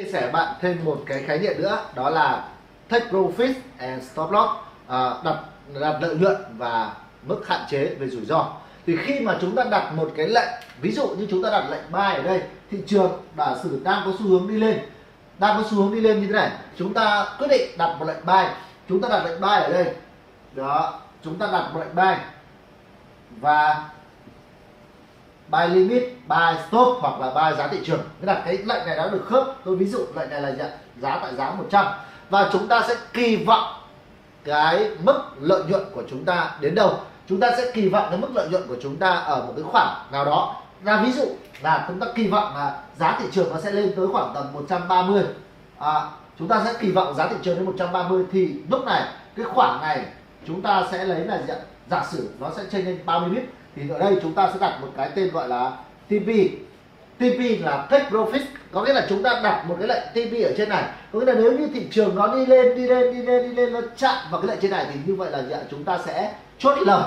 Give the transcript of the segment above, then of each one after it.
chia sẻ bạn thêm một cái khái niệm nữa đó là take profit and stop loss. À, đặt đặt lợi nhuận và mức hạn chế về rủi ro. Thì khi mà chúng ta đặt một cái lệnh ví dụ như chúng ta đặt lệnh buy ở đây thị trường giả sử đang có xu hướng đi lên đang có xu hướng đi lên như thế này. Chúng ta quyết định đặt một lệnh buy chúng ta đặt lệnh buy ở đây. Đó chúng ta đặt một lệnh buy. Và buy limit buy stop hoặc là buy giá thị trường. Nghĩa là cái lệnh này đã được khớp. Tôi ví dụ lệnh này là nhận giá tại giá 100 và chúng ta sẽ kỳ vọng cái mức lợi nhuận của chúng ta đến đâu? Chúng ta sẽ kỳ vọng cái mức lợi nhuận của chúng ta ở một cái khoảng nào đó. Là ví dụ là chúng ta kỳ vọng là giá thị trường nó sẽ lên tới khoảng tầm 130 à, chúng ta sẽ kỳ vọng giá thị trường đến 130 thì lúc này cái khoảng này chúng ta sẽ lấy là giả, giả sử nó sẽ chênh lên 30 pip thì ở đây chúng ta sẽ đặt một cái tên gọi là TP TP là take profit. Có nghĩa là chúng ta đặt một cái lệnh TP ở trên này. Có nghĩa là nếu như thị trường nó đi lên đi lên đi lên đi lên nó chạm vào cái lệnh trên này thì như vậy là gì ạ? chúng ta sẽ chốt lời.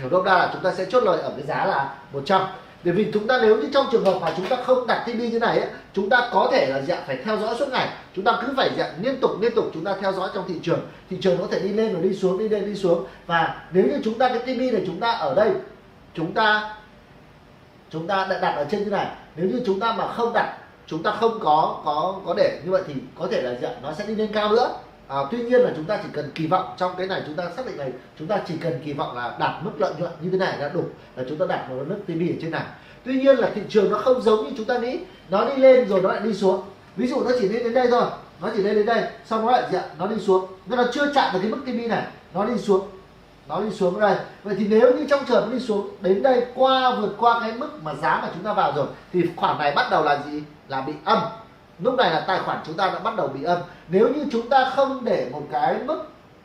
Hiểu đâu ra là chúng ta sẽ chốt lời ở cái giá là 100 bởi vì chúng ta nếu như trong trường hợp mà chúng ta không đặt TP như này ấy, chúng ta có thể là dạng phải theo dõi suốt ngày. Chúng ta cứ phải dạng liên tục liên tục chúng ta theo dõi trong thị trường. Thị trường có thể đi lên rồi đi xuống đi lên đi xuống. Và nếu như chúng ta cái TP này chúng ta ở đây chúng ta chúng ta đã đặt ở trên như này. Nếu như chúng ta mà không đặt chúng ta không có có có để như vậy thì có thể là nó sẽ đi lên cao nữa. À, tuy nhiên là chúng ta chỉ cần kỳ vọng trong cái này chúng ta xác định này chúng ta chỉ cần kỳ vọng là đạt mức lợi nhuận như thế này là đủ là chúng ta đặt một nước TP ở trên này. Tuy nhiên là thị trường nó không giống như chúng ta nghĩ. Nó đi lên rồi nó lại đi xuống. Ví dụ nó chỉ lên đến đây thôi. Nó chỉ lên đến đây xong nó lại gì nó đi xuống. Nhưng nó chưa chạm được cái mức TP này. Nó đi xuống nó đi xuống đây. Vậy thì nếu như trong trường nó đi xuống, đến đây qua, vượt qua cái mức mà giá mà chúng ta vào rồi, thì khoản này bắt đầu là gì? Là bị âm. Lúc này là tài khoản chúng ta đã bắt đầu bị âm. Nếu như chúng ta không để một cái mức,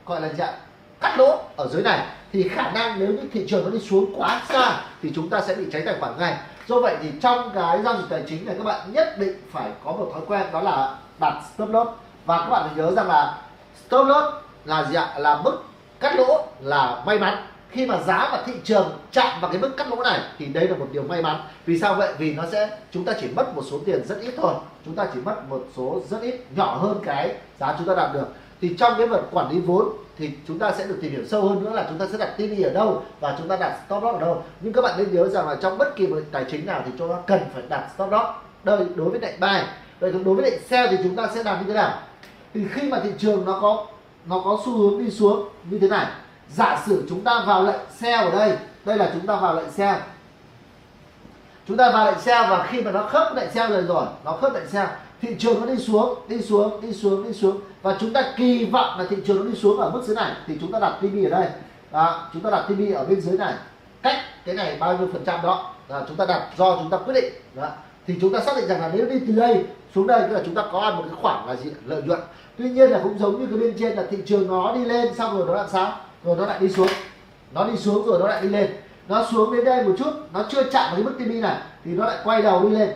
gọi là dạng cắt lỗ ở dưới này, thì khả năng nếu như thị trường nó đi xuống quá xa, thì chúng ta sẽ bị cháy tài khoản ngay. Do vậy thì trong cái giao dịch tài chính này, các bạn nhất định phải có một thói quen, đó là đặt stop loss. Và các bạn phải nhớ rằng là stop loss là gì ạ? Là mức cắt lỗ là may mắn. Khi mà giá và thị trường chạm vào cái mức cắt lỗ này thì đây là một điều may mắn. Vì sao vậy? Vì nó sẽ, chúng ta chỉ mất một số tiền rất ít thôi. Chúng ta chỉ mất một số rất ít, nhỏ hơn cái giá chúng ta đạt được. Thì trong cái vật quản lý vốn thì chúng ta sẽ được tìm hiểu sâu hơn nữa là chúng ta sẽ đặt TV ở đâu và chúng ta đặt stop loss ở đâu. Nhưng các bạn nên nhớ rằng là trong bất kỳ một tài chính nào thì chúng ta cần phải đặt stop loss. Đây, đối với lệnh buy. Vậy đối với lệnh sell thì chúng ta sẽ làm như thế nào? Thì khi mà thị trường nó có nó có xu hướng đi xuống. Như thế này. Giả sử chúng ta vào lệnh sell ở đây. Đây là chúng ta vào lệnh sell chúng ta vào lệnh sell và khi mà nó khớp lệnh sell rồi rồi nó khớp lệnh sell thị trường nó đi xuống đi xuống đi xuống đi xuống. Và chúng ta kỳ vọng là thị trường nó đi xuống ở mức dưới này thì chúng ta đặt TP ở đây. Đó, chúng ta đặt TP ở bên dưới này. Cách cái này bao nhiêu phần trăm đó là chúng ta đặt do chúng ta quyết định. Đó thì chúng ta xác định rằng là nếu đi từ đây xuống đây tức là chúng ta có ăn một cái khoảng là gì? Lợi nhuận. Tuy nhiên là cũng giống như cái bên trên là thị trường nó đi lên, xong rồi nó làm sao rồi nó lại đi xuống. Nó đi xuống rồi nó lại đi lên. Nó xuống đến đây một chút, nó chưa chạm vào cái mức TP này, thì nó lại quay đầu đi lên.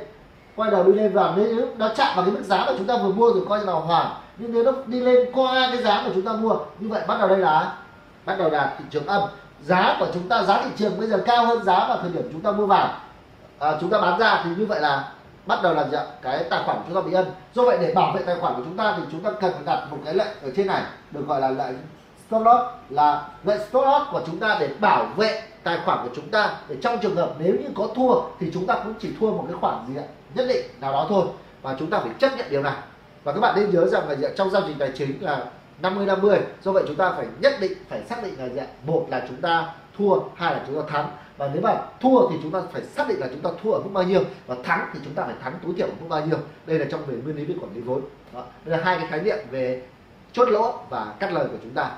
Quay đầu đi lên và nếu nó chạm vào cái mức giá mà chúng ta vừa mua rồi coi như là hoàn. Nhưng nếu nó đi lên qua cái giá mà chúng ta mua, như vậy bắt đầu đây là bắt đầu là thị trường âm. Giá của chúng ta, giá thị trường bây giờ cao hơn giá vào thời điểm chúng ta mua vào à, chúng ta bán ra thì như vậy là bắt đầu là gì cái tài khoản của chúng ta bị ân. Do vậy để bảo vệ tài khoản của chúng ta thì chúng ta cần phải đặt một cái lệnh ở trên này được gọi là lệnh stop loss là lệnh stop loss của chúng ta để bảo vệ tài khoản của chúng ta. Để trong trường hợp nếu như có thua thì chúng ta cũng chỉ thua một cái khoản gì ạ? Nhất định nào đó thôi. Và chúng ta phải chấp nhận điều này. Và các bạn nên nhớ rằng là trong giao dịch tài chính là 50 50 do vậy chúng ta phải nhất định phải xác định là gì một là chúng ta thua, hai là chúng ta thắng. Và nếu mà thua thì chúng ta phải xác định là chúng ta thua ở mức bao nhiêu, và thắng thì chúng ta phải thắng tối thiểu ở mức bao nhiêu. Đây là trong về nguyên lý về quản lý vốn. Đó. đây là hai cái khái niệm về chốt lỗ và cắt lời của chúng ta.